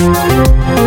Música